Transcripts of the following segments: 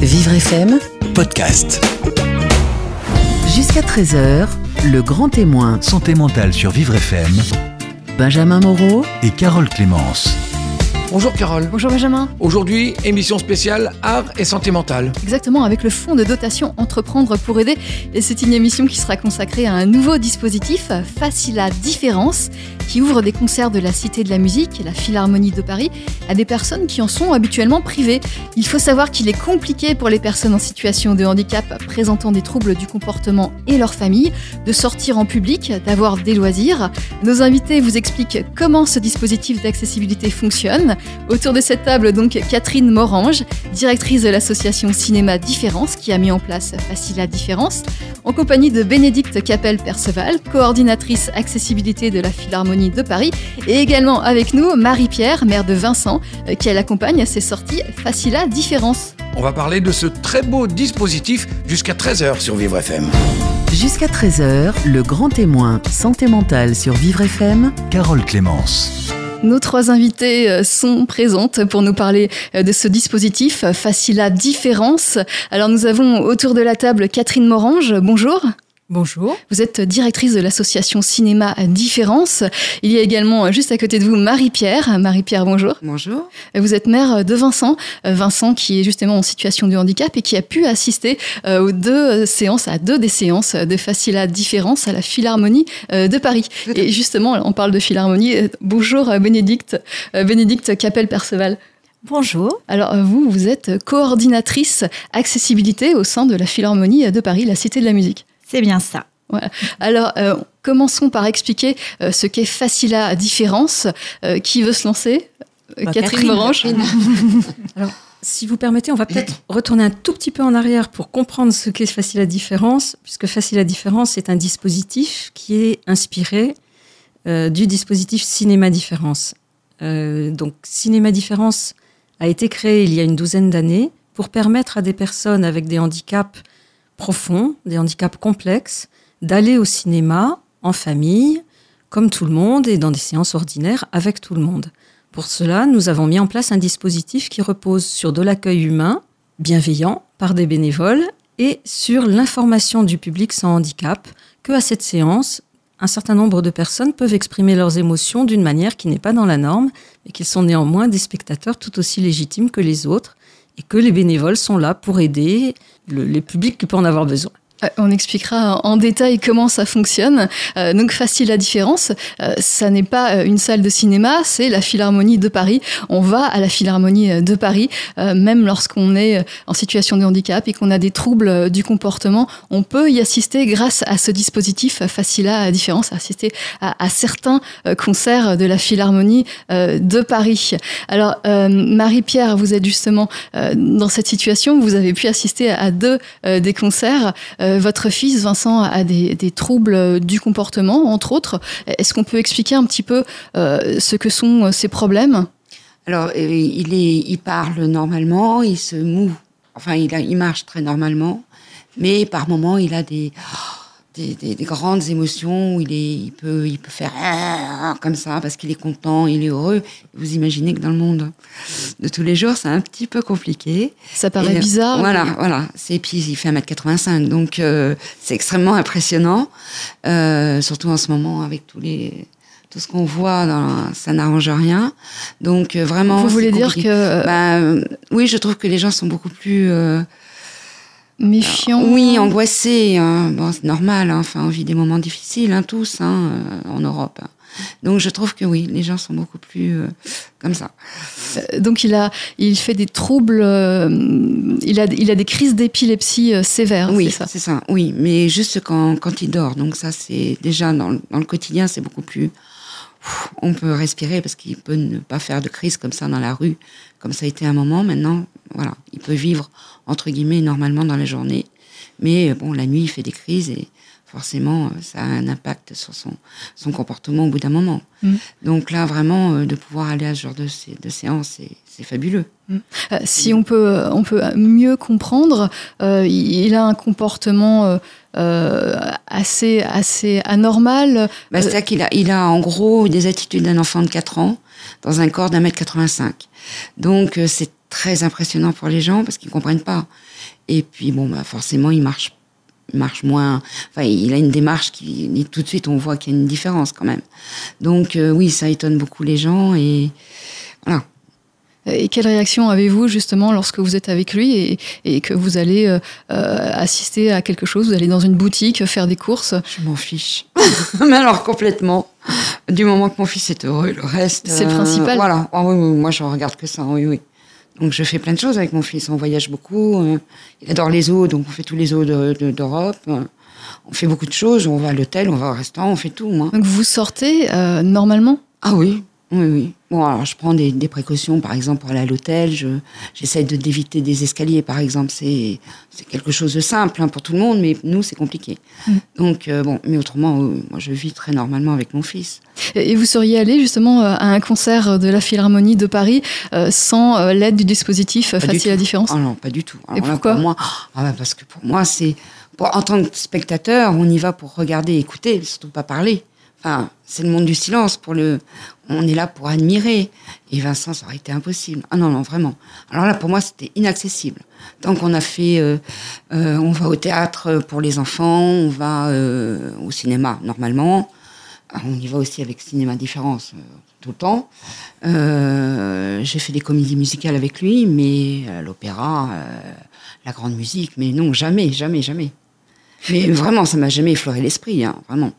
Vivre FM, podcast. jusqu'à 13h, le grand témoin, Santé mentale sur Vivre FM Benjamin Moreau, et Carole Clémence. Bonjour Carole. Bonjour Benjamin. Aujourd'hui, émission spéciale art et santé mentale. Exactement, avec le fonds de dotation Entreprendre pour aider. Et c'est une émission qui sera consacrée à un nouveau dispositif, Facile à différence, qui ouvre des concerts de la Cité de la Musique, la Philharmonie de Paris, à des personnes qui en sont habituellement privées. Il faut savoir qu'il est compliqué pour les personnes en situation de handicap présentant des troubles du comportement et leur famille de sortir en public, d'avoir des loisirs. Nos invités vous expliquent comment ce dispositif d'accessibilité fonctionne. Autour de cette table, donc, Catherine Morange, directrice de l'association Cinéma Différence, qui a mis en place Facile à Différence, en compagnie de Bénédicte Capel-Perceval, coordinatrice accessibilité de la Philharmonie de Paris, et également avec nous Marie-Pierre, mère de Vincent, euh, qui l'accompagne à ses sorties Facile à Différence. On va parler de ce très beau dispositif jusqu'à 13h sur Vivre FM. jusqu'à 13h, le grand témoin, santé mentale sur Vivre FM, Carole Clémence. Nos trois invités euh, sont présentes pour nous parler euh, de ce dispositif Facile à Différence. Alors nous avons autour de la table Catherine Morange. Bonjour. Bonjour. Vous êtes directrice de l'association Cinéma Différence. Il y a également euh, juste à côté de vous Marie-Pierre. Marie-Pierre, bonjour. Bonjour. Vous êtes mère de Vincent. Euh, Vincent qui est justement en situation de handicap et qui a pu assister euh, aux deux séances, à deux des séances de Facile à Différence à la Philharmonie euh, de Paris. Et justement, on parle de Philharmonie. Euh, Bonjour euh, Bénédicte. Euh, Bénédicte Capel-Perceval. Bonjour. Alors euh, vous, vous êtes coordinatrice accessibilité au sein de la Philharmonie de Paris, la Cité de la Musique. C'est bien ça. Alors, euh, commençons par expliquer euh, ce qu'est Facile à Différence. Euh, qui veut se lancer? Bah, Catherine. Morange. Alors, si vous permettez, on va peut-être retourner un tout petit peu en arrière pour comprendre ce qu'est Facile à Différence, puisque Facile à Différence est un dispositif qui est inspiré euh, du dispositif Cinéma Différence. Euh, donc, Cinéma Différence a été créé il y a une douzaine d'années pour permettre à des personnes avec des handicaps profonds, des handicaps complexes, d'aller au cinéma en famille, comme tout le monde, et dans des séances ordinaires avec tout le monde. Pour cela, nous avons mis en place un dispositif qui repose sur de l'accueil humain, bienveillant, par des bénévoles, et sur l'information du public sans handicap, que à cette séance, un certain nombre de personnes peuvent exprimer leurs émotions d'une manière qui n'est pas dans la norme, mais qu'ils sont néanmoins des spectateurs tout aussi légitimes que les autres, et que les bénévoles sont là pour aider le- les publics qui peuvent en avoir besoin. Euh, On expliquera en détail comment ça fonctionne. Euh, donc facile à différence, euh, ça n'est pas euh, une salle de cinéma, c'est la Philharmonie de Paris. On va à la Philharmonie de Paris, même lorsqu'on est en situation de handicap et qu'on a des troubles du comportement, on peut y assister grâce à ce dispositif facile à différence, assister à, à certains concerts de la Philharmonie de Paris. Alors Marie-Pierre, vous êtes justement dans cette situation, vous avez pu assister à deux des concerts. Euh, votre fils, Vincent, a des, troubles du comportement, entre autres. Est-ce qu'on peut expliquer un petit peu euh, ce que sont euh, ces problèmes? Alors, il, est, il parle normalement, il se moue, enfin, il, a, il marche très normalement, mais par moments, il a des, des, des- des grandes émotions où il, est, il, peut, il peut faire comme ça parce qu'il est content, il est heureux. Vous imaginez que dans le monde de tous les jours, c'est un petit peu compliqué. Ça paraît Et, bizarre. Voilà, voilà. C'est puis il fait 1m85, donc euh, c'est extrêmement impressionnant, euh, surtout en ce moment avec tous les tout ce qu'on voit, dans, ça n'arrange rien. Donc euh, vraiment. Vous voulez dire que Bah, euh, oui, je trouve que les gens sont beaucoup plus euh, méfiant oui angoissés. hein. Bon, c'est normal. hein. Enfin, on vit des moments difficiles, hein, tous, hein, euh, en Europe. hein. Donc, je trouve que oui, les gens sont beaucoup plus euh, comme ça. Euh, Donc il a, il fait des troubles, euh, il a, il a des crises d'épilepsie euh, sévères. Oui, c'est ça? c'est ça. Oui, mais juste quand, quand il dort. Donc ça, c'est déjà dans, le- dans le quotidien, c'est beaucoup plus. On peut respirer parce qu'il peut ne pas faire de crise comme ça dans la rue, comme ça a été un moment. Maintenant, voilà, il peut vivre entre guillemets normalement dans la journée, mais bon, la nuit, il fait des crises et forcément, euh, ça a un impact sur son, son comportement au bout d'un moment. Mm. Donc là, vraiment, euh, de pouvoir aller à ce genre de, de séance, c'est- fabuleux. Euh, si on peut, on peut mieux comprendre, euh, il a un comportement euh, euh, assez, assez anormal. Bah, C'est-à-dire qu'il a, il a en gros des attitudes d'un enfant de 4 ans dans un corps d'un mètre 85. Donc euh, c'est très impressionnant pour les gens parce qu'ils comprennent pas. Et puis bon, bah forcément, il marche, marche moins. Enfin, il a une démarche qui tout de suite, on voit qu'il y a une différence quand même. Donc euh, oui, ça étonne beaucoup les gens et voilà. Et quelle réaction avez-vous justement lorsque vous êtes avec lui et, et que vous allez euh, euh, assister à quelque chose? Vous allez dans une boutique faire des courses? Je m'en fiche. Mais alors complètement. Du moment que mon fils est heureux, le reste. C'est le principal. Voilà. Ah oui, oui, moi, je regarde que ça. Oui, oui. Donc je fais plein de choses avec mon fils. On voyage beaucoup. euh, Il adore les zoos, donc on fait tous les de- de- d'Europe. Euh, On fait beaucoup de choses. On va à l'hôtel, on va au restaurant, on fait tout. Moi. Donc vous sortez euh, normalement? Ah oui, oui, oui. Bon, alors je prends des, des précautions, par exemple, pour aller à l'hôtel. Je, j'essaie de d'éviter des escaliers, par exemple. C'est, quelque chose de simple hein, pour tout le monde, mais nous, c'est compliqué. Mm. Donc, euh, bon, mais autrement, euh, moi, je vis très normalement avec mon fils. Et vous seriez allé justement euh, à un concert de la Philharmonie de Paris euh, sans l'aide du dispositif Pas Facile à différence? Ah non, pas du tout. Et là, pourquoi? pour moi, ah bah, Parce que pour moi, c'est. en tant que spectateur, on y va pour regarder, écouter, surtout pas parler. Enfin, c'est le monde du silence. Pour le, on est là pour admirer. Et Vincent, ça aurait été impossible. Ah non, non, vraiment. Alors là, pour moi, c'était inaccessible. Tant qu'on a fait, euh, euh, on va au théâtre pour les enfants, on va euh, au cinéma normalement. Ah, On y va aussi avec Cinéma Différence euh, tout le temps. Euh, J'ai fait des comédies musicales avec lui, mais euh, l'opéra, la grande musique, mais non, jamais, jamais, jamais. Mais vraiment, ça m'a jamais effleuré l'esprit, hein, vraiment.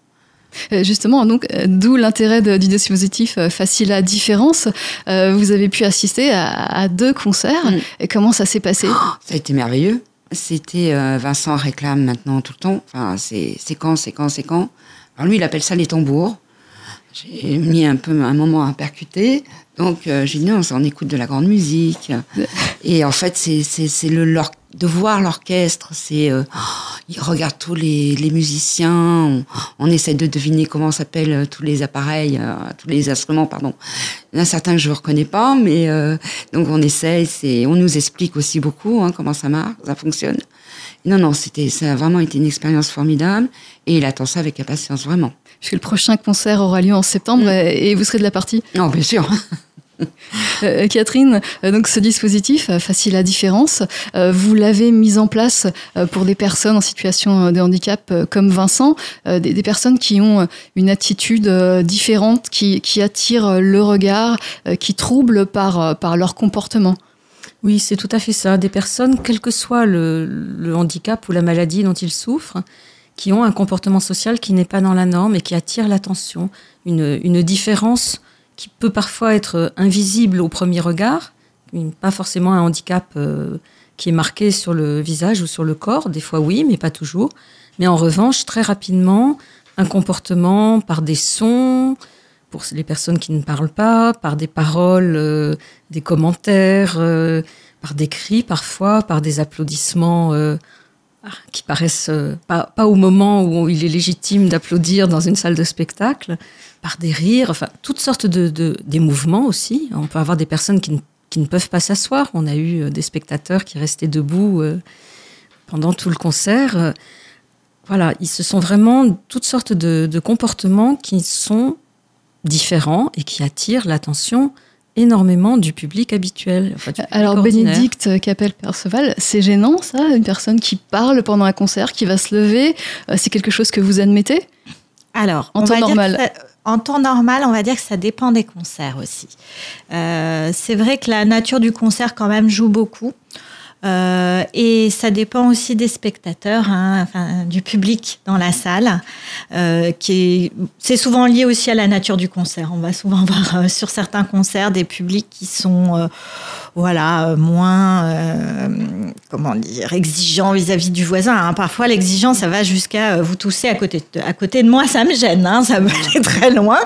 Euh, Justement, donc, euh, d'où l'intérêt du dispositif euh, Facile à différence. Euh, vous avez pu assister à, à deux concerts. Mm. Et comment ça s'est passé? Ça a été merveilleux. C'était euh, Vincent réclame maintenant tout le temps. Enfin, c'est quand, c'est quand, c'est quand? Alors lui, il appelle ça les tambours. J'ai mis un peu un moment à percuter. Donc euh, j'ai dit non, on écoute de la grande musique. Et en fait, c'est le l'or- de voir l'orchestre. C'est euh, oh, ils regardent tous les, les musiciens. On, on essaie de deviner comment s'appellent euh, tous les appareils, euh, tous les instruments, pardon. Il y en a certains que je ne reconnais pas, mais euh, donc on essaye. C'est on nous explique aussi beaucoup hein, comment ça marche, ça fonctionne. Non, non, c'était ça a vraiment été une expérience formidable. Et il attend ça avec impatience, vraiment. Puisque le prochain concert aura lieu en septembre Mm. et vous serez de la partie. Non, bien sûr. Euh, Catherine, euh, donc ce dispositif euh, Facile à différence, vous l'avez mis en place pour des personnes en situation de handicap comme Vincent, des, personnes qui ont une attitude différente, qui, attirent le regard, qui troublent par, leur comportement. Oui, c'est tout à fait ça. Des personnes, quel que soit le, handicap ou la maladie dont ils souffrent, qui ont un comportement social qui n'est pas dans la norme et qui attire l'attention. Une différence qui peut parfois être invisible au premier regard, pas forcément un handicap euh, qui est marqué sur le visage ou sur le corps, des fois oui, mais pas toujours. Mais en revanche, très rapidement, un comportement par des sons, pour les personnes qui ne parlent pas, par des paroles, euh, des commentaires, euh, par des cris parfois, par des applaudissements euh, ah, qui paraissent euh, pas au moment où il est légitime d'applaudir dans une salle de spectacle, par des rires, enfin toutes sortes de, de- des mouvements aussi. On peut avoir des personnes qui ne, qui ne peuvent pas s'asseoir. On a eu euh, des spectateurs qui restaient debout euh, pendant tout le concert. Euh, Voilà, ils se sont vraiment toutes sortes de, de comportements qui sont différents et qui attirent l'attention énormément du public habituel. enfin, du public Alors ordinaire. Bénédicte Capel-Perceval, c'est gênant ça, une personne qui parle pendant un concert, qui va se lever, c'est quelque chose que vous admettez? Alors, En on temps va dire normal. que ça- en temps normal, on va dire que ça dépend des concerts aussi. Euh, c'est vrai que la nature du concert quand même joue beaucoup. Euh, et ça dépend aussi des spectateurs, hein, enfin, du public dans la salle, euh, c'est souvent lié aussi à la nature du concert. On va souvent voir euh, sur certains concerts des publics qui sont, voilà, moins, comment dire, exigeants vis-à-vis du voisin. hein. Parfois, l'exigence, ça va jusqu'à vous tousser à côté de, à côté de moi, ça me gêne, hein, ça peut aller très loin.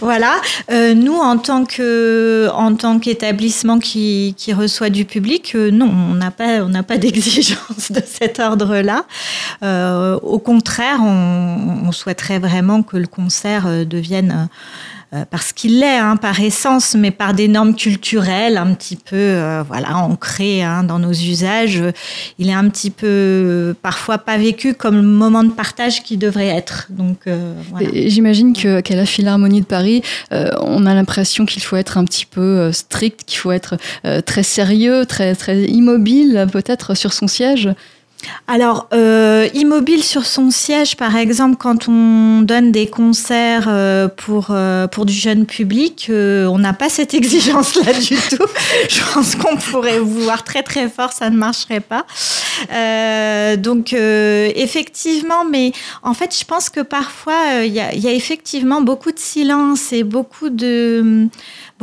Voilà. Nous, en tant que, en tant qu'établissement qui, qui reçoit du public, non, on pas, on n'a pas d'exigence de cet ordre-là. Euh, au contraire, on, souhaiterait vraiment que le concert euh, devienne euh, parce qu'il l'est hein, par essence, mais par des normes culturelles un petit peu euh, voilà ancrées hein, dans nos usages. Il est un petit peu parfois pas vécu comme le moment de partage qui devrait être. Donc voilà. j'imagine que qu'à la Philharmonie de Paris, on a l'impression qu'il faut être un petit peu strict, qu'il faut être très sérieux, très très immobile peut-être sur son siège. Alors, euh, immobile sur son siège, par exemple, quand on donne des concerts euh, pour, euh, pour du jeune public, on n'a pas cette exigence-là du tout. Je pense qu'on pourrait vous voir très très fort, ça ne marcherait pas. donc, effectivement, mais en fait, je pense que parfois, il y a effectivement beaucoup de silence et beaucoup de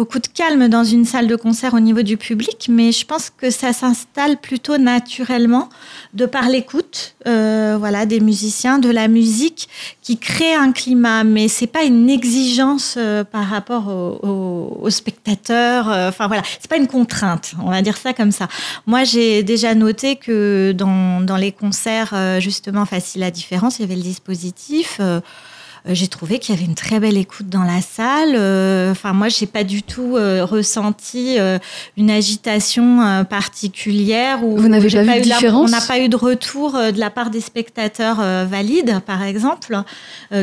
beaucoup de calme dans une salle de concert au niveau du public, mais je pense que ça s'installe plutôt naturellement de par l'écoute, euh, voilà, des musiciens, de la musique qui crée un climat, mais c'est pas une exigence euh, par rapport aux spectateurs. Euh, enfin voilà, c'est pas une contrainte, on va dire ça comme ça. Moi, j'ai déjà noté que dans, dans les concerts justement faciles à différence, il y avait le dispositif. Euh, j'ai trouvé qu'il y avait une très belle écoute dans la salle. Euh, enfin, moi, j'ai pas du tout euh, ressenti une agitation particulière. Vous n'avez pas, vu de différence On n'a pas eu de retour de la part des spectateurs valides, par exemple,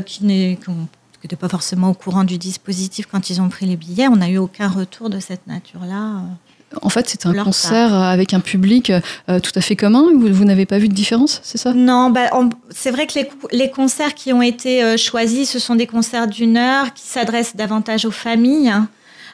qui n'étaient pas forcément au courant du dispositif quand ils ont pris les billets. On n'a eu aucun retour de cette nature-là. En fait, c'est un concert avec un public euh, tout à fait commun. Vous, n'avez pas vu de différence, c'est ça? Non, bah, c'est vrai que les, concerts qui ont été euh, choisis, ce sont des concerts d'une heure qui s'adressent davantage aux familles. Hein.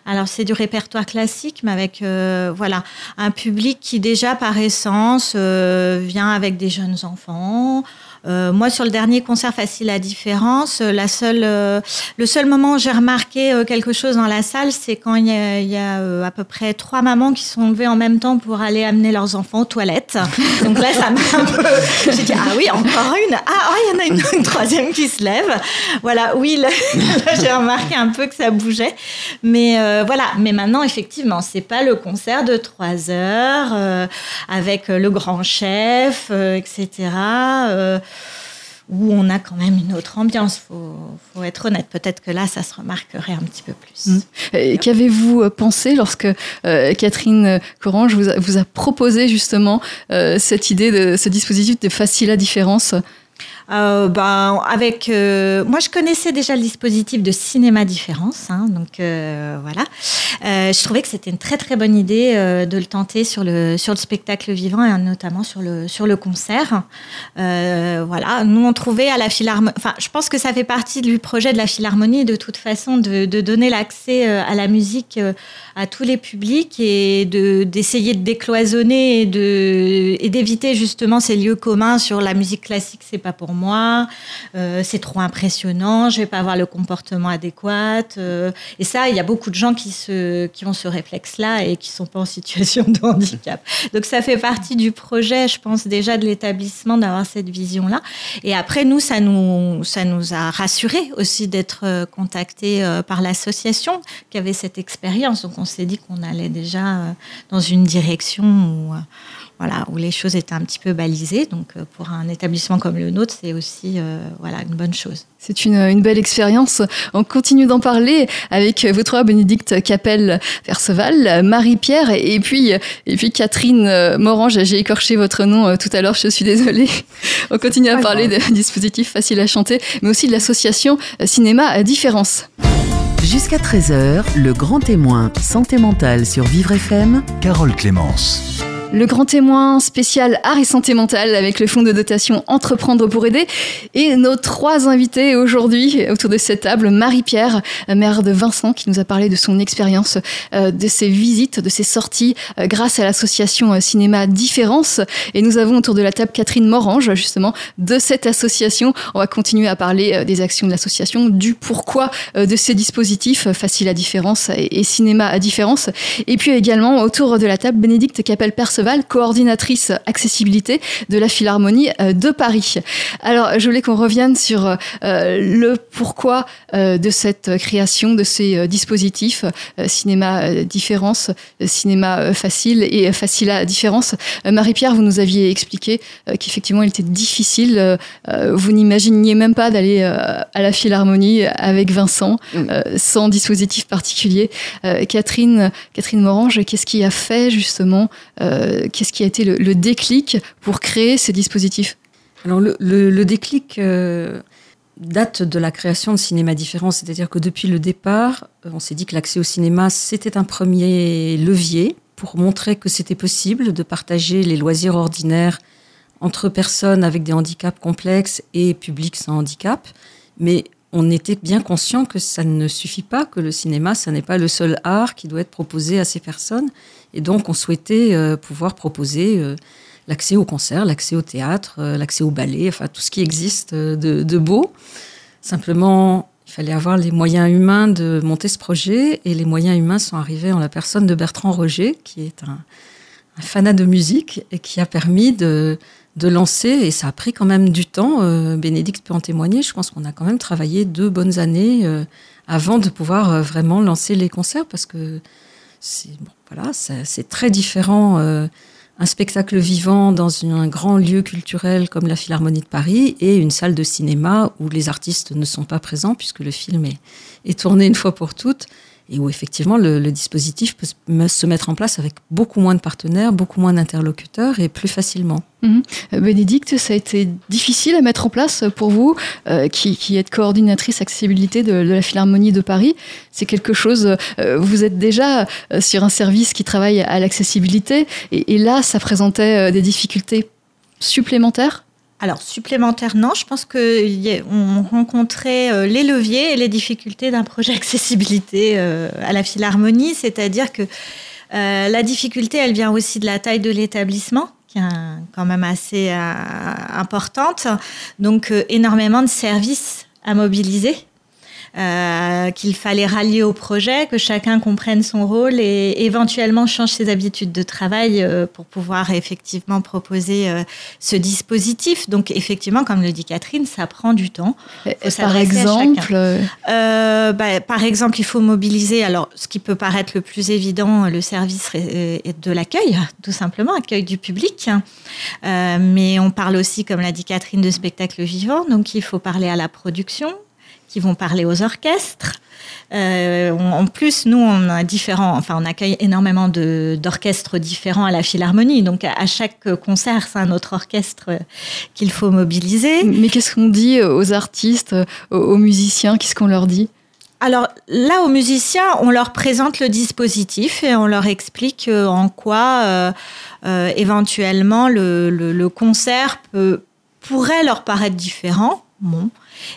Alors c'est du répertoire classique, mais avec euh, voilà un public qui déjà par essence vient avec des jeunes enfants. Euh, moi, sur le dernier concert Facile à différence, euh, la seule, euh, le seul moment où j'ai remarqué quelque chose dans la salle, c'est quand il y a, à peu près trois mamans qui sont levées en même temps pour aller amener leurs enfants aux toilettes. Donc là, ça m'a un peu. J'ai dit ah oui, encore une. Ah, oh, il y en a une, troisième qui se lève. Voilà, oui, là, j'ai remarqué un peu que ça bougeait. Mais voilà, mais maintenant, effectivement, c'est pas le concert de trois heures avec le grand chef, etc où on a quand même une autre ambiance. Faut, faut être honnête. Peut-être que là, ça se remarquerait un petit peu plus. Mmh. Qu'avez-vous euh, pensé lorsque euh, Catherine Corange vous a, vous a proposé justement euh, cette idée de ce dispositif de facile à différence? Euh, ben, avec, euh, moi, je connaissais déjà le dispositif de cinéma différence, hein, donc euh, voilà. Je trouvais que c'était une très très bonne idée de le tenter sur le sur le spectacle vivant et notamment sur le sur le concert. voilà, nous on trouvait à la philharmonie. Enfin, je pense que ça fait partie du projet de la philharmonie de toute façon de, de donner l'accès à la musique à tous les publics et de d'essayer de décloisonner et de et d'éviter justement ces lieux communs sur la musique classique, c'est pas pour moi, euh, c'est trop impressionnant, je vais pas avoir le comportement adéquat. Euh, et ça, il y a beaucoup de gens qui, se, qui ont ce réflexe-là et qui sont pas en situation de handicap. Donc ça fait partie du projet, je pense déjà de l'établissement d'avoir cette vision-là. Et après, nous, ça nous, ça nous a rassurés aussi d'être euh, contactés par l'association qui avait cette expérience. Donc on s'est dit qu'on allait déjà dans une direction où voilà, où les choses étaient un petit peu balisées. Donc, euh, pour un établissement comme le nôtre, c'est aussi euh, voilà, une bonne chose. C'est une, une, belle expérience. On continue d'en parler avec vous trois, Bénédicte Capel-Perceval, Marie-Pierre et puis, et puis Catherine euh, Morange. J'ai écorché votre nom tout à l'heure, je suis désolée. On continue à parler de dispositifs faciles à chanter, mais aussi de l'association Cinéma à Différence. Jusqu'à 13h, le grand témoin santé mentale sur Vivre FM, Carole Clémence. Le grand témoin spécial art et santé mentale avec le fonds de dotation Entreprendre pour aider. Et nos trois invités aujourd'hui autour de cette table, Marie-Pierre, mère de Vincent, qui nous a parlé de son expérience, euh, de ses visites, de ses sorties euh, grâce à l'association euh, Cinéma Différence. Et nous avons autour de la table Catherine Morange, justement, de cette association. On va continuer à parler des actions de l'association, du pourquoi de ces dispositifs Facile à différence et Cinéma à différence. Et puis également autour de la table, Bénédicte Capel-Perceval Coordinatrice accessibilité de la Philharmonie de Paris. Alors, je voulais qu'on revienne sur le pourquoi de cette création de ces dispositifs cinéma différence, cinéma facile et facile à différence. Marie-Pierre, vous nous aviez expliqué qu'effectivement, il était difficile. vous n'imaginiez même pas d'aller à la Philharmonie avec Vincent sans dispositif particulier. Catherine, Catherine Morange, qu'est-ce qui a fait justement, euh, qu'est-ce qui a été le, déclic pour créer ces dispositifs Alors le, déclic euh, date de la création de Cinéma Différent, c'est-à-dire que depuis le départ, on s'est dit que l'accès au cinéma, c'était un premier levier pour montrer que c'était possible de partager les loisirs ordinaires entre personnes avec des handicaps complexes et publics sans handicap. Mais on était bien conscient que ça ne suffit pas, que le cinéma, ça n'est pas le seul art qui doit être proposé à ces personnes. Et donc, on souhaitait euh, pouvoir proposer euh, l'accès au concert, l'accès au théâtre, euh, l'accès au ballet, enfin tout ce qui existe de, beau. Simplement, il fallait avoir les moyens humains de monter ce projet. Et les moyens humains sont arrivés en la personne de Bertrand Roger, qui est un, fanat de musique et qui a permis de de lancer, et ça a pris quand même du temps, Bénédicte peut en témoigner, je pense qu'on a quand même travaillé deux bonnes années avant de pouvoir vraiment lancer les concerts, parce que c'est voilà, très différent un spectacle vivant dans un grand lieu culturel comme la Philharmonie de Paris et une salle de cinéma où les artistes ne sont pas présents puisque le film est tourné une fois pour toutes et où effectivement le, dispositif peut se mettre en place avec beaucoup moins de partenaires, beaucoup moins d'interlocuteurs et plus facilement. Euh, Bénédicte, ça a été difficile à mettre en place pour vous, euh, qui, êtes coordinatrice accessibilité de, la Philharmonie de Paris. C'est quelque chose, euh, vous êtes déjà sur un service qui travaille à l'accessibilité, et, là, ça présentait des difficultés supplémentaires alors, supplémentaire, non. Je pense qu'on rencontrait euh, les leviers et les difficultés d'un projet accessibilité euh, à la Philharmonie. C'est-à-dire que euh, la difficulté, elle vient aussi de la taille de l'établissement qui est quand même assez importante. Donc, énormément de services à mobiliser euh, qu'il fallait rallier au projet, que chacun comprenne son rôle et éventuellement change ses habitudes de travail euh, pour pouvoir effectivement proposer euh, ce dispositif. Donc effectivement, comme le dit Catherine, ça prend du temps. par exemple, bah, par exemple, il faut mobiliser. Alors, ce qui peut paraître le plus évident, le service de l'accueil, tout simplement, accueil du public. mais on parle aussi, comme l'a dit Catherine, de spectacle vivant. Donc, il faut parler à la production, qui vont parler aux orchestres. Euh, en plus, nous, on a différents, enfin, on accueille énormément d'orchestres différents à la Philharmonie. Donc, à, chaque concert, c'est un autre orchestre qu'il faut mobiliser. Mais qu'est-ce qu'on dit aux artistes, aux musiciens? Qu'est-ce qu'on leur dit? Alors là, aux musiciens, on leur présente le dispositif et on leur explique euh, en quoi euh, éventuellement le, le, concert peut, pourrait leur paraître différent.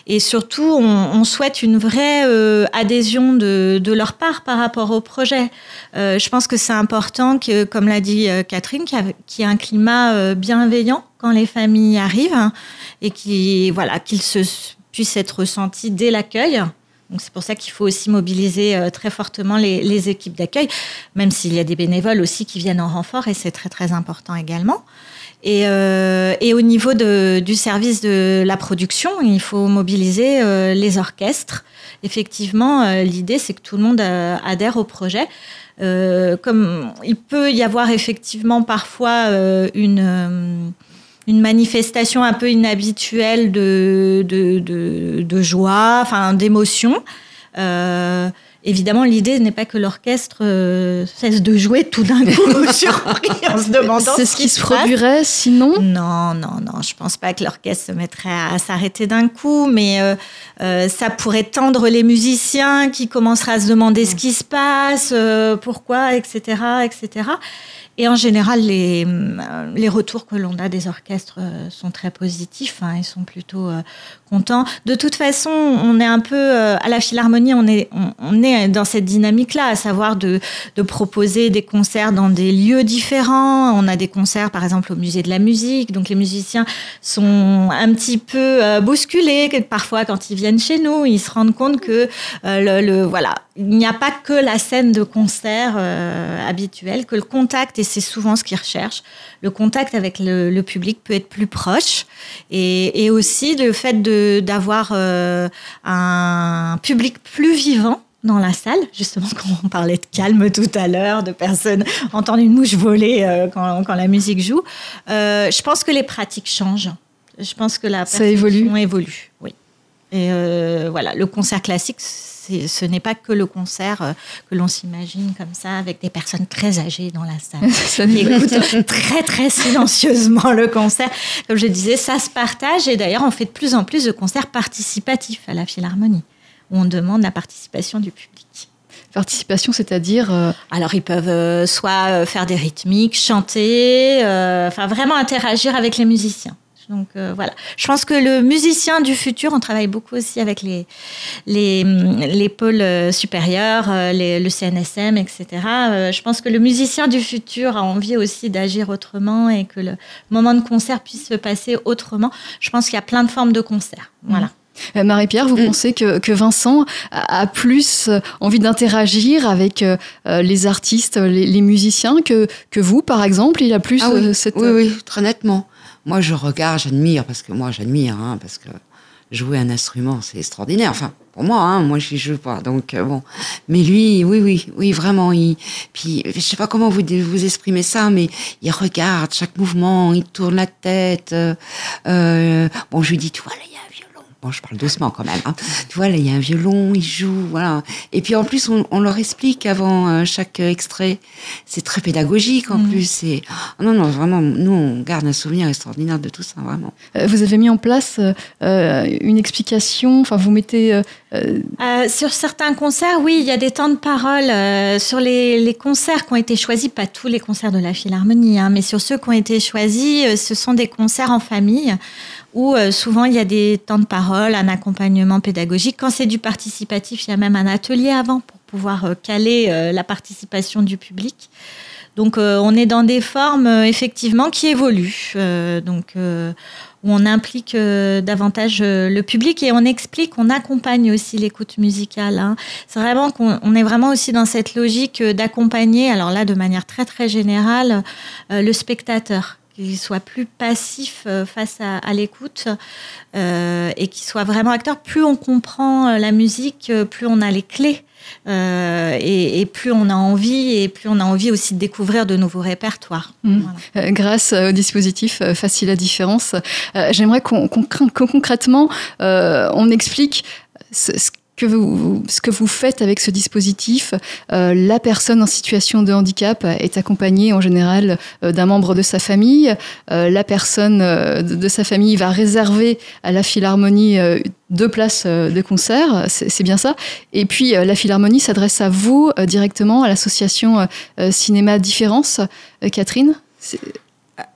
Et surtout, on, souhaite une vraie euh, adhésion de, leur part par rapport au projet. Euh, je pense que c'est important que, comme l'a dit euh, Catherine, qu'il y, ait un climat bienveillant quand les familles arrivent hein, et qui voilà, qu'il se puisse être ressenti dès l'accueil. C'est pour ça qu'il faut aussi mobiliser très fortement les, les équipes d'accueil, même s'il y a des bénévoles aussi qui viennent en renfort et c'est très très important également. Et, euh, et, au niveau du service de la production, il faut mobiliser euh, les orchestres. Effectivement, euh, l'idée, c'est que tout le monde adhère au projet. Comme il peut y avoir effectivement parfois une, manifestation un peu inhabituelle de, de joie, enfin d'émotion. Évidemment, l'idée n'est pas que l'orchestre euh, cesse de jouer tout d'un coup surpris en se demandant C'est ce qui, se produirait sinon? Non, non, non. Je pense pas que l'orchestre se mettrait à, s'arrêter d'un coup, mais euh, euh, ça pourrait tendre les musiciens qui commenceraient à se demander ce qui se passe, pourquoi, etc., etc. Et en général, les, euh, les retours que l'on a des orchestres euh, sont très positifs. Hein, ils sont plutôt euh, contents. De toute façon, on est un peu à la Philharmonie, on est, on, est dans cette dynamique-là, à savoir de, de, proposer des concerts dans des lieux différents. On a des concerts, par exemple, au musée de la musique. Donc les musiciens sont un petit peu bousculés. Parfois, quand ils viennent chez nous, ils se rendent compte que le, le, voilà, il n'y a pas que la scène de concert habituelle, que le contact, et c'est souvent ce qu'ils recherchent, le contact avec le, le, public peut être plus proche, et, et aussi le fait d'avoir euh, un public plus vivant dans la salle, justement, quand on parlait de calme tout à l'heure, de personnes entendre une mouche voler euh, quand, quand, la musique joue. Euh, je pense que les pratiques changent. Je pense que la ça évolue. évolue, oui. Et voilà, le concert classique, ce n'est pas que le concert euh, que l'on s'imagine comme ça, avec des personnes très âgées dans la salle, qui écoutent très très silencieusement le concert. Comme je disais, ça se partage et d'ailleurs, on fait de plus en plus de concerts participatifs à la Philharmonie, où on demande la participation du public. Participation, c'est-à-dire euh... Alors, ils peuvent euh, soit faire des rythmiques, chanter, euh, enfin vraiment interagir avec les musiciens. Donc euh, voilà, je pense que le musicien du futur, on travaille beaucoup aussi avec les, les, les pôles supérieurs, les, le CNSM, etc. Euh, je pense que le musicien du futur a envie aussi d'agir autrement et que le moment de concert puisse se passer autrement. Je pense qu'il y a plein de formes de concert. Voilà. Euh, Marie-Pierre, vous mmh. pensez que, que, Vincent a plus envie d'interagir avec euh, les artistes, les, les, musiciens que, que vous, par exemple? Il a plus ah oui, euh, cette... Oui, oui, très nettement. Moi, je regarde, j'admire, parce que moi, j'admire, hein, parce que jouer un instrument, c'est extraordinaire. Enfin, pour moi, hein, moi, je joue pas. Donc, euh, bon. Mais lui, oui, oui, oui, vraiment. Il, puis, je sais pas comment vous, vous exprimez ça, mais il regarde chaque mouvement, il tourne la tête. Euh, bon, je lui dis, tu vois, là, il y a un violon. Bon, je parle doucement quand même. Hein. Tu vois, là, il y a un violon, il joue, voilà. Et puis, en plus, on, on leur explique avant euh, chaque extrait. C'est très pédagogique, en mmh. plus. C'est, oh, non, non, vraiment, nous, on garde un souvenir extraordinaire de tout ça, vraiment. Vous avez mis en place euh, une explication, enfin, vous mettez... Euh, euh, sur certains concerts, oui, il y a des temps de parole. Euh, sur les, les, concerts qui ont été choisis, pas tous les concerts de la Philharmonie, hein, mais sur ceux qui ont été choisis, euh, ce sont des concerts en famille où euh, souvent il y a des temps de parole, un accompagnement pédagogique. Quand c'est du participatif, il y a même un atelier avant pour pouvoir euh, caler euh, la participation du public. Donc on est dans des formes effectivement qui évoluent. donc où on implique davantage le public et on explique, on accompagne aussi l'écoute musicale. Hein. C'est vraiment qu'on on est vraiment aussi dans cette logique d'accompagner, alors là de manière très très générale, le spectateur qu'il soit plus passif face à, à l'écoute euh, et qu'il soit vraiment acteur. Plus on comprend la musique, plus on a les clés euh, et, et, plus on a envie, et plus on a envie aussi de découvrir de nouveaux répertoires. Mmh. Voilà. Euh, grâce au dispositif euh, Facile à différence, euh, j'aimerais qu'on qu qu concrètement on explique ce, ce que vous, ce que vous faites avec ce dispositif. Euh, la personne en situation de handicap est accompagnée en général euh, d'un membre de sa famille. Euh, la personne de, de, sa famille va réserver à la Philharmonie deux places de concert, c'est bien ça. Et puis la Philharmonie s'adresse à vous directement, à l'association Cinéma Différence. Catherine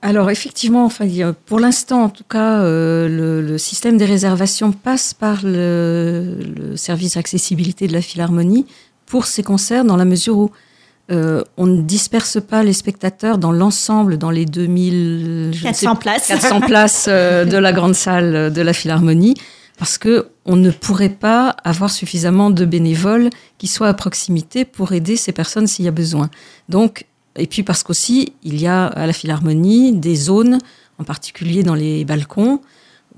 alors effectivement, enfin, pour l'instant en tout cas, euh, le, le, système des réservations passe par le, le, service accessibilité de la Philharmonie pour ces concerts dans la mesure où euh, on ne disperse pas les spectateurs dans l'ensemble, dans les 2400 places, 400 places euh, de la grande salle de la Philharmonie, parce que on ne pourrait pas avoir suffisamment de bénévoles qui soient à proximité pour aider ces personnes s'il y a besoin. Donc et puis parce qu'aussi, il y a à la Philharmonie des zones, en particulier dans les balcons,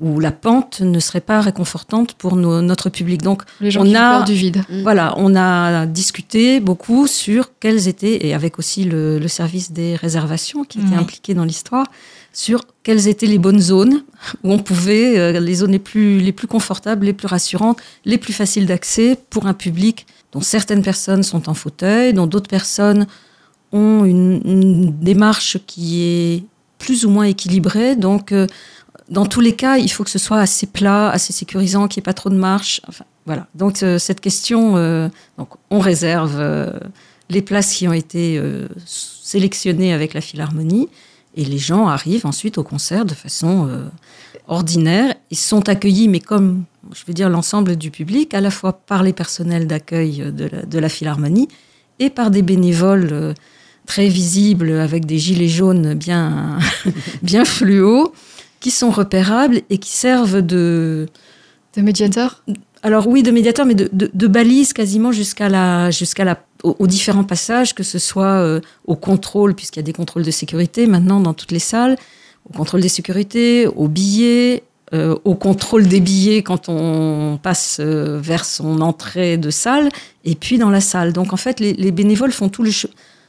où la pente ne serait pas réconfortante pour nos, notre public. Donc, les gens on qui a peur du vide. Voilà, on a discuté beaucoup sur quelles étaient, et avec aussi le, le service des réservations qui était mmh. impliqué dans l'histoire, sur quelles étaient les bonnes zones où on pouvait, euh, les zones les plus, les plus confortables, les plus rassurantes, les plus faciles d'accès pour un public dont certaines personnes sont en fauteuil, dont d'autres personnes ont une, démarche qui est plus ou moins équilibrée. Donc, euh, dans tous les cas, il faut que ce soit assez plat, assez sécurisant, qu'il n'y ait pas trop de marche. Enfin, voilà. Donc, euh, cette question, euh, donc, on réserve les places qui ont été sélectionnées avec la Philharmonie et les gens arrivent ensuite au concert de façon ordinaire. Ils sont accueillis, mais comme, je veux dire, l'ensemble du public, à la fois par les personnels d'accueil de la, Philharmonie et par des bénévoles euh, très visibles avec des gilets jaunes bien, bien fluo, qui sont repérables et qui servent de... De médiateur? alors oui, de médiateur, mais de, de, de balise quasiment jusqu'à la, jusqu'à la, aux, aux différents passages, que ce soit euh, au contrôle, puisqu'il y a des contrôles de sécurité maintenant dans toutes les salles, au contrôle des sécurités, aux billets, euh, au contrôle des billets quand on passe euh, vers son entrée de salle, et puis dans la salle. Donc en fait, les, les bénévoles font tout le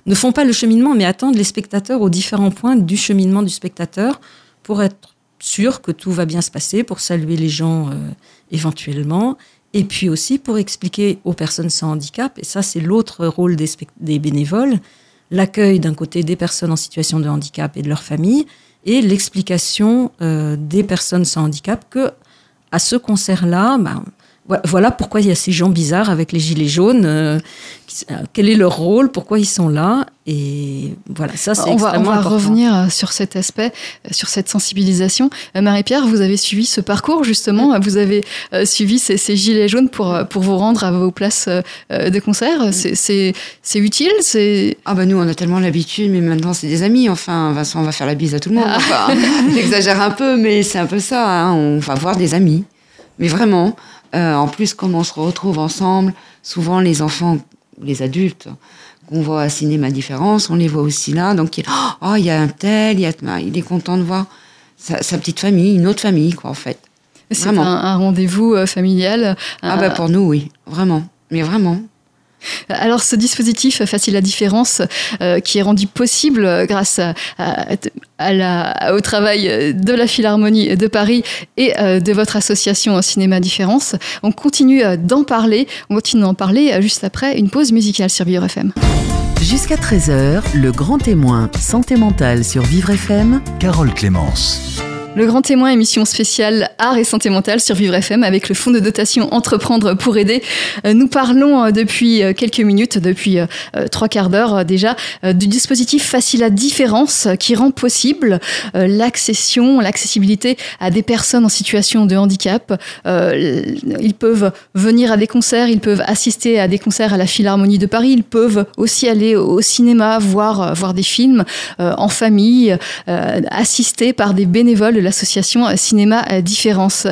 ne font pas le cheminement, mais attendent les spectateurs aux différents points du cheminement du spectateur pour être sûr que tout va bien se passer, pour saluer les gens euh, éventuellement, et puis aussi pour expliquer aux personnes sans handicap, et ça c'est l'autre rôle des, des bénévoles, l'accueil d'un côté des personnes en situation de handicap et de leur famille, et l'explication euh, des personnes sans handicap que à ce concert-là, ben, vo- voilà pourquoi il y a ces gens bizarres avec les gilets jaunes, euh, euh, quel est leur rôle, pourquoi ils sont là, et voilà, ça c'est On va, on extrêmement va important. revenir euh, sur cet aspect, euh, sur cette sensibilisation. Euh, Marie-Pierre, vous avez suivi ce parcours justement, vous avez suivi ces, ces gilets jaunes pour, pour vous rendre à vos places de concert. C'est- C'est utile c'est... Ah bah nous on a tellement l'habitude, mais maintenant c'est des amis. Enfin, Vincent, on va faire la bise à tout le monde. Enfin, J'exagère un peu, mais c'est un peu ça. hein. On va voir des amis, mais vraiment. euh, en plus, comme on se retrouve ensemble, souvent les enfants, les adultes qu'on voit à Cinéma Différence, on les voit aussi là. Donc, il oh, il y a un tel, il, y a, il est content de voir sa, sa petite famille, une autre famille, quoi, en fait. C'est un, rendez-vous euh, familial. Ah bah pour nous, oui, vraiment. Mais vraiment. Alors ce dispositif Facile la différence, euh, qui est rendu possible euh, grâce à, à- à la- au travail de la Philharmonie de Paris et euh, de votre association Cinéma Différence, on continue d'en parler. On continue d'en parler juste après une pause musicale sur Vivre FM. Jusqu'à 13h, le grand témoin santé mentale sur Vivre FM. Carole Clémence. Le grand témoin, émission spéciale art et santé mentale sur Vivre FM avec le fonds de dotation Entreprendre pour aider. Euh, Nous parlons euh, depuis euh, quelques minutes, depuis trois quarts d'heure déjà, du dispositif Facile à différence qui rend possible l'accession, l'accessibilité à des personnes en situation de handicap. Ils peuvent venir à des concerts, ils peuvent assister à des concerts à la Philharmonie de Paris, ils peuvent aussi aller au cinéma, voir, voir des films en famille, assistés par des bénévoles l'association Cinéma Différence.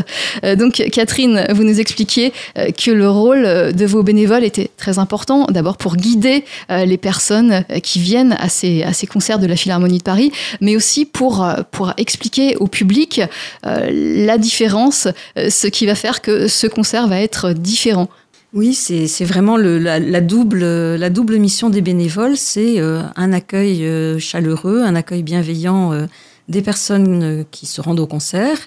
Euh, donc Catherine, vous nous expliquiez euh, que le rôle euh, de vos bénévoles était très important, d'abord pour guider les personnes qui viennent à ces, concerts de la Philharmonie de Paris, mais aussi pour, expliquer au public la différence, ce qui va faire que ce concert va être différent. Oui, c'est vraiment la, double, mission des bénévoles, c'est un accueil chaleureux, un accueil bienveillant des personnes euh, qui se rendent au concert,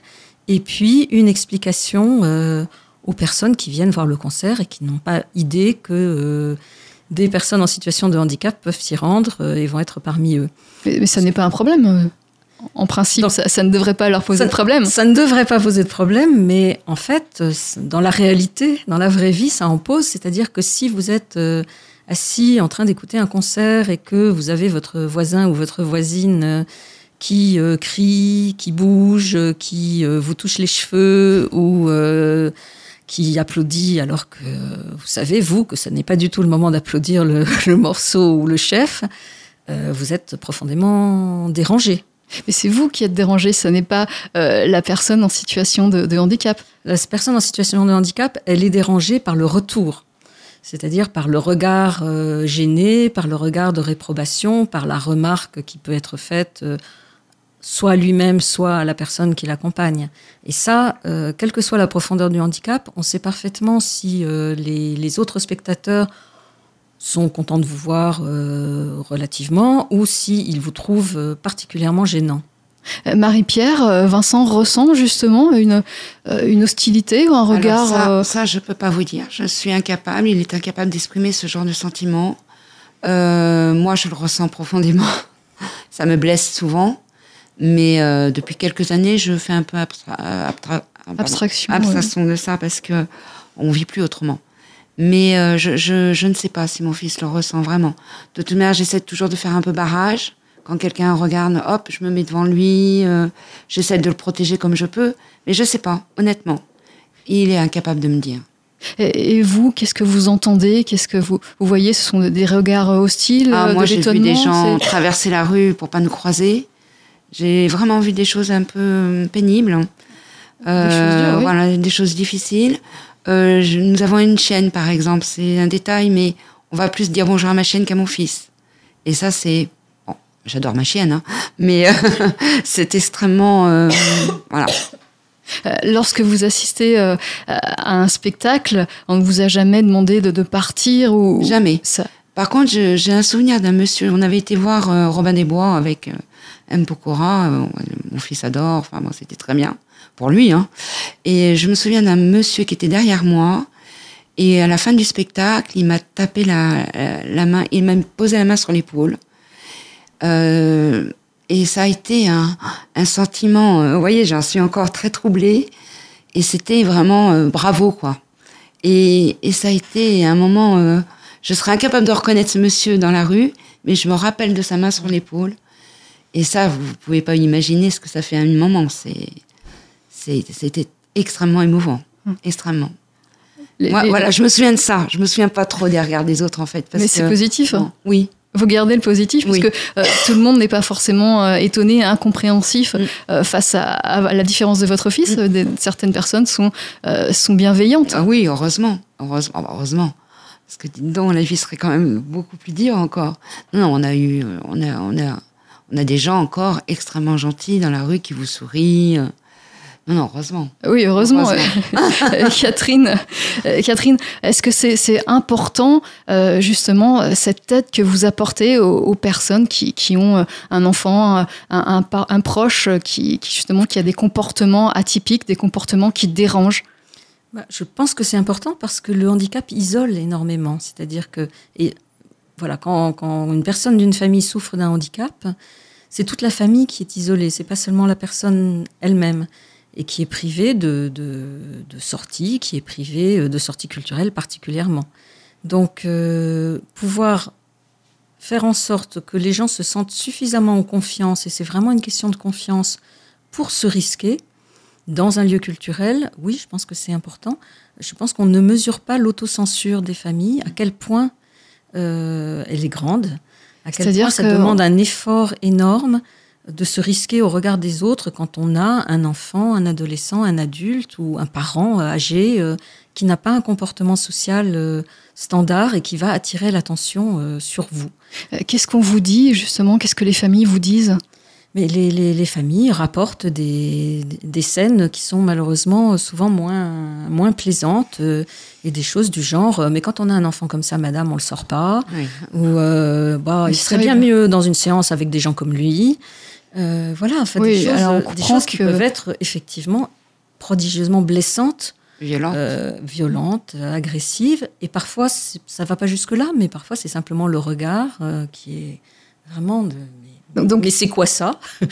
et puis une explication euh, aux personnes qui viennent voir le concert et qui n'ont pas idée que euh, des personnes en situation de handicap peuvent s'y rendre euh, et vont être parmi eux. Mais, mais ça n'est pas un problème. En principe, Donc, ça, ça ne devrait pas leur poser ça- de problème. Ça ne devrait pas poser de problème, mais en fait, dans la réalité, dans la vraie vie, ça en pose. C'est-à-dire que si vous êtes assis en train d'écouter un concert et que vous avez votre voisin ou votre voisine qui euh, crie, qui bouge, euh, qui euh, vous touche les cheveux ou euh, qui applaudit alors que vous savez, vous, que ce n'est pas du tout le moment d'applaudir le, le morceau ou le chef, vous êtes profondément dérangé. Mais c'est vous qui êtes dérangé, ce n'est pas la personne en situation de, de handicap. La personne en situation de handicap, elle est dérangée par le retour, c'est-à-dire par le regard euh, gêné, par le regard de réprobation, par la remarque qui peut être faite euh, soit à lui-même, soit à la personne qui l'accompagne. Et ça, euh, quelle que soit la profondeur du handicap, on sait parfaitement si euh, les, les autres spectateurs sont contents de vous voir euh, relativement ou s'ils vous trouvent particulièrement gênant. Marie-Pierre, Vincent ressent justement une, une hostilité ou un regard. Alors ça, euh, ça, je peux pas vous dire. Je suis incapable. Il est incapable d'exprimer ce genre de sentiment. Euh, moi, je le ressens profondément. Ça me blesse souvent. Mais euh, depuis quelques années, je fais un peu abstra- euh, pardon, Abstraction, de ça parce que on vit plus autrement. Mais euh, je, je, je ne sais pas si mon fils le ressent vraiment. De toute manière, j'essaie toujours de faire un peu barrage. Quand quelqu'un regarde, hop, je me mets devant lui. euh, j'essaie de le protéger comme je peux. Mais je sais pas, honnêtement. Il est incapable de me dire. et, et vous, qu'est-ce que vous entendez? Qu'est-ce que vous, vous voyez? Ce sont des regards hostiles Ah, moi, j'ai vu des gens traverser la rue pour pas nous croiser. J'ai vraiment vu des choses un peu euh, pénibles. Des choses dures, oui. Voilà, des choses difficiles. Euh, je- nous avons une chienne, par exemple. C'est un détail, mais on va plus dire bonjour à ma chienne qu'à mon fils. Et ça, c'est bon. J'adore ma chienne, hein, mais euh, c'est extrêmement euh, voilà. Euh, Lorsque vous assistez euh, à un spectacle, on ne vous a jamais demandé de, de partir ou Jamais. ça. Par contre, j'ai un souvenir d'un monsieur. On avait été voir euh, Robin des Bois avec euh, M. Pokora. euh, mon fils adore. Enfin, bon, c'était très bien pour lui. Hein. Et je me souviens d'un monsieur qui était derrière moi. Et à la fin du spectacle, il m'a tapé la, la main. Il m'a posé la main sur l'épaule. Euh, et ça a été un, sentiment. euh, vous voyez, j'en suis encore très troublée. Et c'était vraiment euh, bravo, quoi. Et, et ça a été un moment. euh, je serais incapable de reconnaître ce monsieur dans la rue, mais je me rappelle de sa main sur l'épaule. Et ça, vous pouvez pas imaginer ce que ça fait à un moment. C'était extrêmement émouvant, extrêmement. Les- Moi, les- voilà, je me souviens de ça. Je me souviens pas trop des regards des autres, en fait. parce Mais c'est positif. hein. Bon, oui. Vous gardez le positif Oui. parce que euh, tout le monde n'est pas forcément euh, étonné, incompréhensif Mm. euh, face à, à la différence de votre fils. Des- certaines personnes sont, sont bienveillantes. Ah oui, heureusement. Heureusement. ah bah, heureusement. Parce que, dites donc, la vie serait quand même beaucoup plus dure encore. Non, on a eu, on a, on a, on a des gens encore extrêmement gentils dans la rue qui vous sourient. Non, non, heureusement. Oui, heureusement. Heureusement. Catherine, euh, Catherine, est-ce que c'est important euh, justement euh, cette aide que vous apportez aux, aux personnes qui, qui ont un enfant, un, un par- un proche qui, qui, justement qui a des comportements atypiques, des comportements qui dérangent? Bah, je pense que c'est important parce que le handicap isole énormément. C'est-à-dire que, et voilà, quand, quand une personne d'une famille souffre d'un handicap, c'est toute la famille qui est isolée. C'est pas seulement la personne elle-même et qui est privée de, de, de sorties, qui est privée euh, de sorties culturelles particulièrement. Donc, euh, pouvoir faire en sorte que les gens se sentent suffisamment en confiance, et c'est vraiment une question de confiance, pour se risquer dans un lieu culturel, oui, je pense que c'est important. Je pense qu'on ne mesure pas l'autocensure des familles, à quel point euh, elle est grande, à quel C'est-à-dire point ça que- demande un effort énorme de se risquer au regard des autres quand on a un enfant, un adolescent, un adulte ou un parent euh, âgé euh, qui n'a pas un comportement social euh, standard et qui va attirer l'attention sur vous. Qu'est-ce qu'on vous dit justement? Qu'est-ce que les familles vous disent? Mais les, les- les familles rapportent des, des scènes qui sont malheureusement souvent moins, moins plaisantes euh, et des choses du genre euh, Mais quand on a un enfant comme ça, madame, on le sort pas. Oui. Ou euh, bah, il serait bien mieux dans une séance avec des gens comme lui. Voilà, en fait, Oui, des choses, alors on comprend des choses qui peuvent être effectivement prodigieusement blessantes, Violent. euh, violentes, euh, agressives. Et parfois, ça va pas jusque-là, mais parfois, c'est simplement le regard euh, qui est vraiment de. Donc- mais c'est quoi ça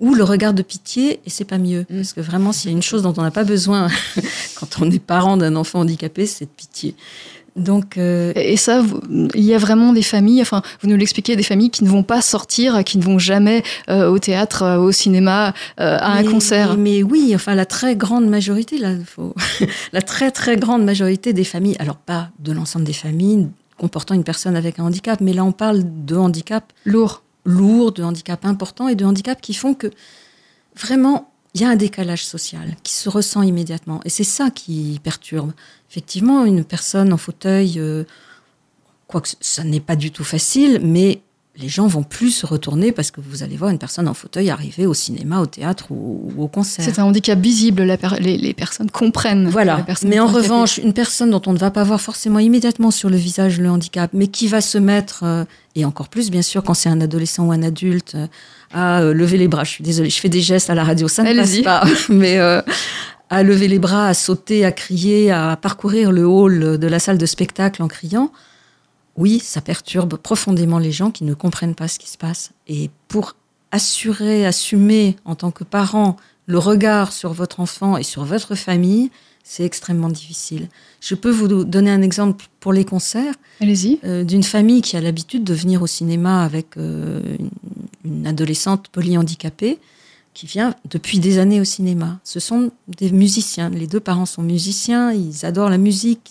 Ou le regard de pitié, et c'est pas mieux. Mm. Parce que vraiment, s'il y a une chose dont on n'a pas besoin quand on est parent d'un enfant handicapé, c'est de pitié. Donc, euh, Et ça, vous- il y a vraiment des familles, enfin, vous nous l'expliquez, des familles qui ne vont pas sortir, qui ne vont jamais euh, au théâtre, euh, au cinéma, à un concert. Mais, mais oui, enfin la très grande majorité, là, faut- la très très grande majorité des familles, alors pas de l'ensemble des familles comportant une personne avec un handicap, mais là on parle de handicap Lourd. Lourd, de handicap important et de handicap qui font que vraiment il y a un décalage social qui se ressent immédiatement. Et c'est ça qui perturbe. Effectivement, une personne en fauteuil, euh, quoique ça n'est pas du tout facile, mais les gens vont plus se retourner parce que vous allez voir une personne en fauteuil arriver au cinéma, au théâtre ou, ou au concert. C'est un handicap visible, la per- les, les personnes comprennent. Voilà. Mais en revanche, une personne dont on ne va pas voir forcément immédiatement sur le visage le handicap, mais qui va se mettre, euh, et encore plus bien sûr quand c'est un adolescent ou un adulte, euh, à euh, lever les bras. Je suis désolée, je fais des gestes à la radio, ça ne passe pas. Mais à lever les bras, à sauter, à crier, à parcourir le hall de la salle de spectacle en criant, oui, ça perturbe profondément les gens qui ne comprennent pas ce qui se passe. Et pour assurer, assumer en tant que parent le regard sur votre enfant et sur votre famille, c'est extrêmement difficile. Je peux vous donner un exemple pour les concerts Allez-y. euh, d'une famille qui a l'habitude de venir au cinéma avec euh, une, une adolescente polyhandicapée qui vient depuis des années au cinéma. Ce sont des musiciens. Les deux parents sont musiciens, ils adorent la musique.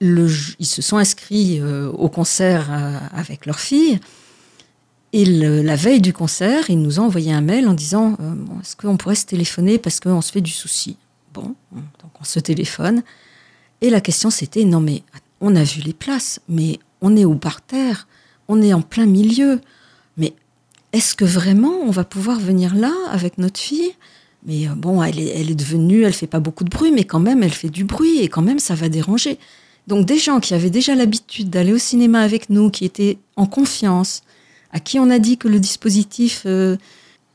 Ils se sont inscrits euh, au concert euh, avec leur fille. Et la veille du concert, ils nous ont envoyé un mail en disant euh, Est-ce qu'on pourrait se téléphoner parce qu'on se fait du souci? Bon, donc on se téléphone. Et la question c'était, non mais on a vu les places, mais on est au parterre, on est en plein milieu. Mais est-ce que vraiment on va pouvoir venir là avec notre fille? Mais bon, elle est, elle est devenue, elle fait pas beaucoup de bruit, mais quand même elle fait du bruit et quand même ça va déranger. Donc des gens qui avaient déjà l'habitude d'aller au cinéma avec nous, qui étaient en confiance, à qui on a dit que le dispositif euh,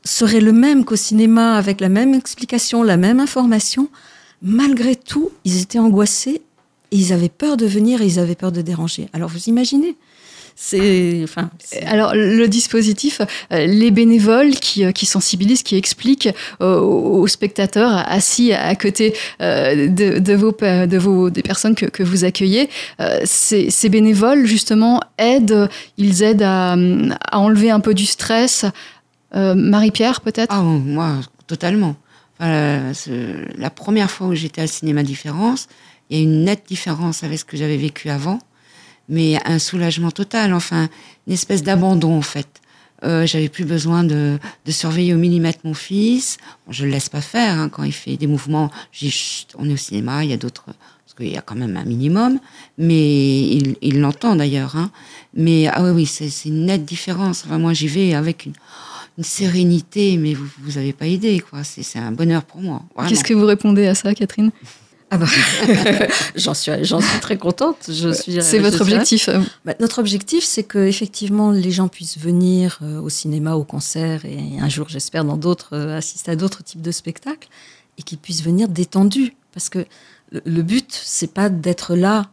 serait le même qu'au cinéma, avec la même explication, la même information, malgré tout, ils étaient angoissés, et ils avaient peur de venir et ils avaient peur de déranger. Alors vous imaginez c'est, enfin, c'est- Alors le dispositif, euh, les bénévoles qui, euh, qui sensibilisent, qui expliquent euh, aux aux spectateurs assis à côté de, de vos, de vos des personnes que, que vous accueillez, ces, ces bénévoles justement aident, ils aident à, à enlever un peu du stress. Euh, Marie-Pierre peut-être? Ah, moi, totalement. Enfin, la, ce- la première fois où j'étais à Cinéma Différence, il y a une nette différence avec ce que j'avais vécu avant, mais un soulagement total, enfin, une espèce d'abandon, en fait. Euh, j'avais plus besoin de, surveiller au millimètre mon fils. Bon, je le laisse pas faire hein, quand il fait des mouvements. Je dis, Chut, on est au cinéma, il y a d'autres, parce qu'il y a quand même un minimum, mais il l'entend d'ailleurs. Hein. Mais ah oui, oui, c'est une nette différence. Enfin, moi, j'y vais avec une, sérénité, mais vous vous avez pas idée, quoi. C'est un bonheur pour moi. Qu'est-ce que vous répondez à ça, Catherine? Ah bah, j'en suis, j'en suis très contente. Je suis. C'est votre objectif. euh, Bah, notre objectif, c'est que effectivement les gens puissent venir euh, au cinéma, au concert, et un jour, j'espère, dans d'autres, euh, assister à d'autres types de spectacles, et qu'ils puissent venir détendus. Parce que le, le but, c'est pas d'être là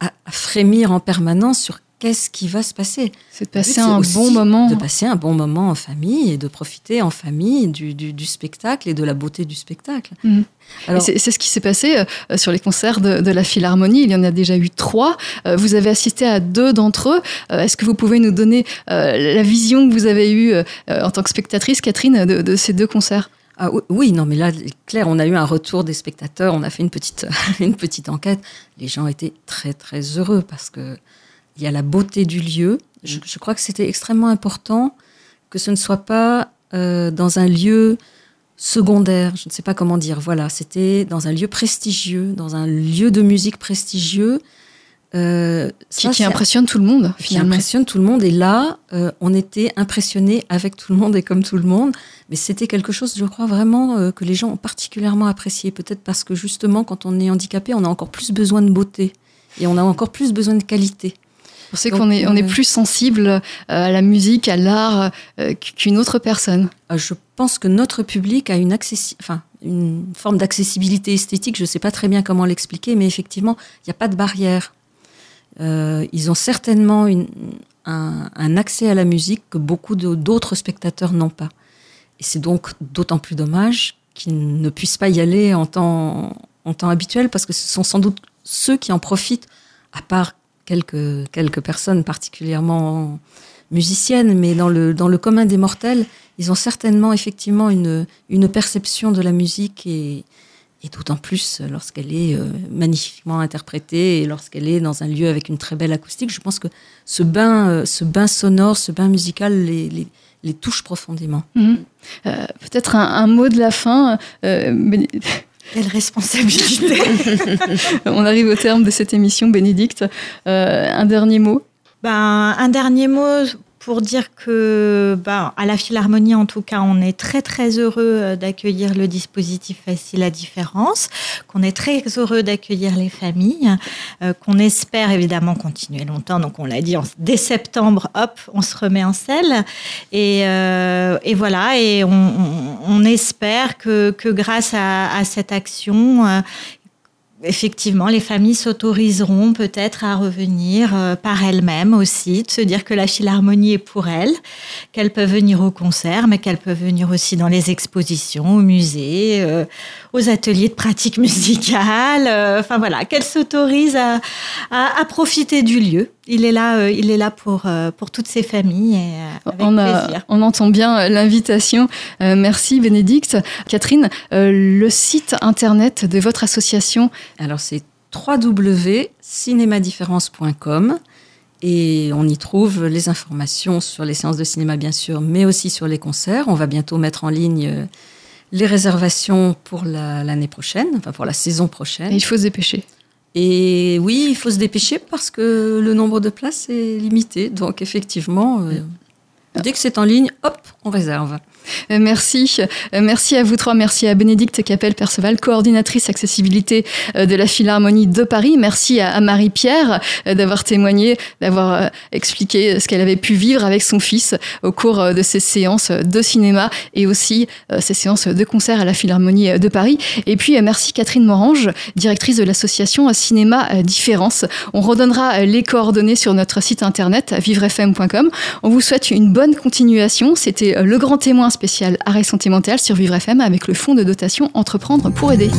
à, à frémir en permanence sur qu'est-ce qui va se passer. C'est de but, passer un bon moment. De passer un bon moment en famille et de profiter en famille du, du- du spectacle et de la beauté du spectacle. Mhm. C'est ce qui s'est passé euh, sur les concerts de, de la Philharmonie. Il y en a déjà eu trois. Euh, vous avez assisté à deux d'entre eux. Euh, Est-ce que vous pouvez nous donner euh, la vision que vous avez eue euh, en tant que spectatrice, Catherine, de, de ces deux concerts? Ah oui, oui, non, mais là, clair, on a eu un retour des spectateurs, on a fait une petite, une petite enquête. Les gens étaient très, très heureux parce que il y a la beauté du lieu. Je, je crois que c'était extrêmement important que ce ne soit pas euh, dans un lieu secondaire, je ne sais pas comment dire. Voilà, c'était dans un lieu prestigieux, dans un lieu de musique prestigieux. Euh, qui, ça, qui impressionne tout le monde, qui finalement impressionne tout le monde. Et là, euh, on était impressionné avec tout le monde et comme tout le monde. Mais c'était quelque chose, je crois vraiment, euh, que les gens ont particulièrement apprécié. Peut-être parce que justement, quand on est handicapé, on a encore plus besoin de beauté et on a encore plus besoin de qualité. On sait qu'on est, on est euh, plus sensible euh, à la musique, à l'art euh, qu'une autre personne. Je pense que notre public a une, accessi- enfin, une forme d'accessibilité esthétique. Je ne sais pas très bien comment l'expliquer, mais effectivement, il n'y a pas de barrière. Euh, ils ont certainement une- un, un accès à la musique que beaucoup d'autres spectateurs n'ont pas. Et c'est donc d'autant plus dommage qu'ils ne puissent pas y aller en temps, en temps habituel, parce que ce sont sans doute ceux qui en profitent, à part quelques, quelques personnes particulièrement musiciennes, mais dans le, dans le commun des mortels, ils ont certainement effectivement une, une perception de la musique et, et d'autant plus lorsqu'elle est euh, magnifiquement interprétée et lorsqu'elle est dans un lieu avec une très belle acoustique. Je pense que ce bain, euh, ce bain sonore, ce bain musical les, les, touche profondément. Mhm. Euh, Peut-être un, mot de la fin. Quelle responsabilité on arrive au terme de cette émission, Bénédicte. Euh, un dernier mot? Ben, un dernier mot pour dire que, ben, à la Philharmonie, en tout cas, on est très très heureux euh, d'accueillir le dispositif Facile à différence, qu'on est très heureux d'accueillir les familles, euh, qu'on espère évidemment continuer longtemps. Donc, on l'a dit, en- dès septembre, hop, on se remet en selle. Et, euh, et voilà, et on, on- on espère que, que grâce à, à cette action, euh, effectivement, les familles s'autoriseront peut-être à revenir euh, par elles-mêmes aussi, de se dire que la philharmonie est pour elles, qu'elles peuvent venir au concert, mais qu'elles peuvent venir aussi dans les expositions, au musée, euh, aux ateliers de pratique musicale. euh, enfin voilà, qu'elles s'autorisent à, à, à profiter du lieu. Il est là, il est là pour, pour toutes ces familles et avec on, a- plaisir. on entend bien l'invitation. Merci Bénédicte. Catherine, le site internet de votre association, Alors c'est www.cinémadiférence.com et on y trouve les informations sur les séances de cinéma bien sûr, mais aussi sur les concerts. On va bientôt mettre en ligne euh, les réservations pour l'année prochaine, enfin pour la saison prochaine. Et il faut se dépêcher. Et oui, il faut se dépêcher parce que le nombre de places est limité. Donc effectivement, euh, dès que c'est en ligne, hop, on réserve. Euh, merci. Euh, merci à vous trois. Merci à Bénédicte Capel-Perceval, coordinatrice accessibilité euh, de la Philharmonie de Paris. Merci à Marie-Pierre d'avoir témoigné, d'avoir expliqué ce qu'elle avait pu vivre avec son fils au cours de ces séances de cinéma et aussi ces séances de concert à la Philharmonie de Paris. Et puis merci Catherine Morange, directrice de l'association Cinéma Différence. On redonnera les coordonnées sur notre site internet vivrefm.com. On vous souhaite une bonne continuation. C'était le grand témoin spécial arrêt sentimental sur Vivre FM avec le fonds de dotation Entreprendre pour aider.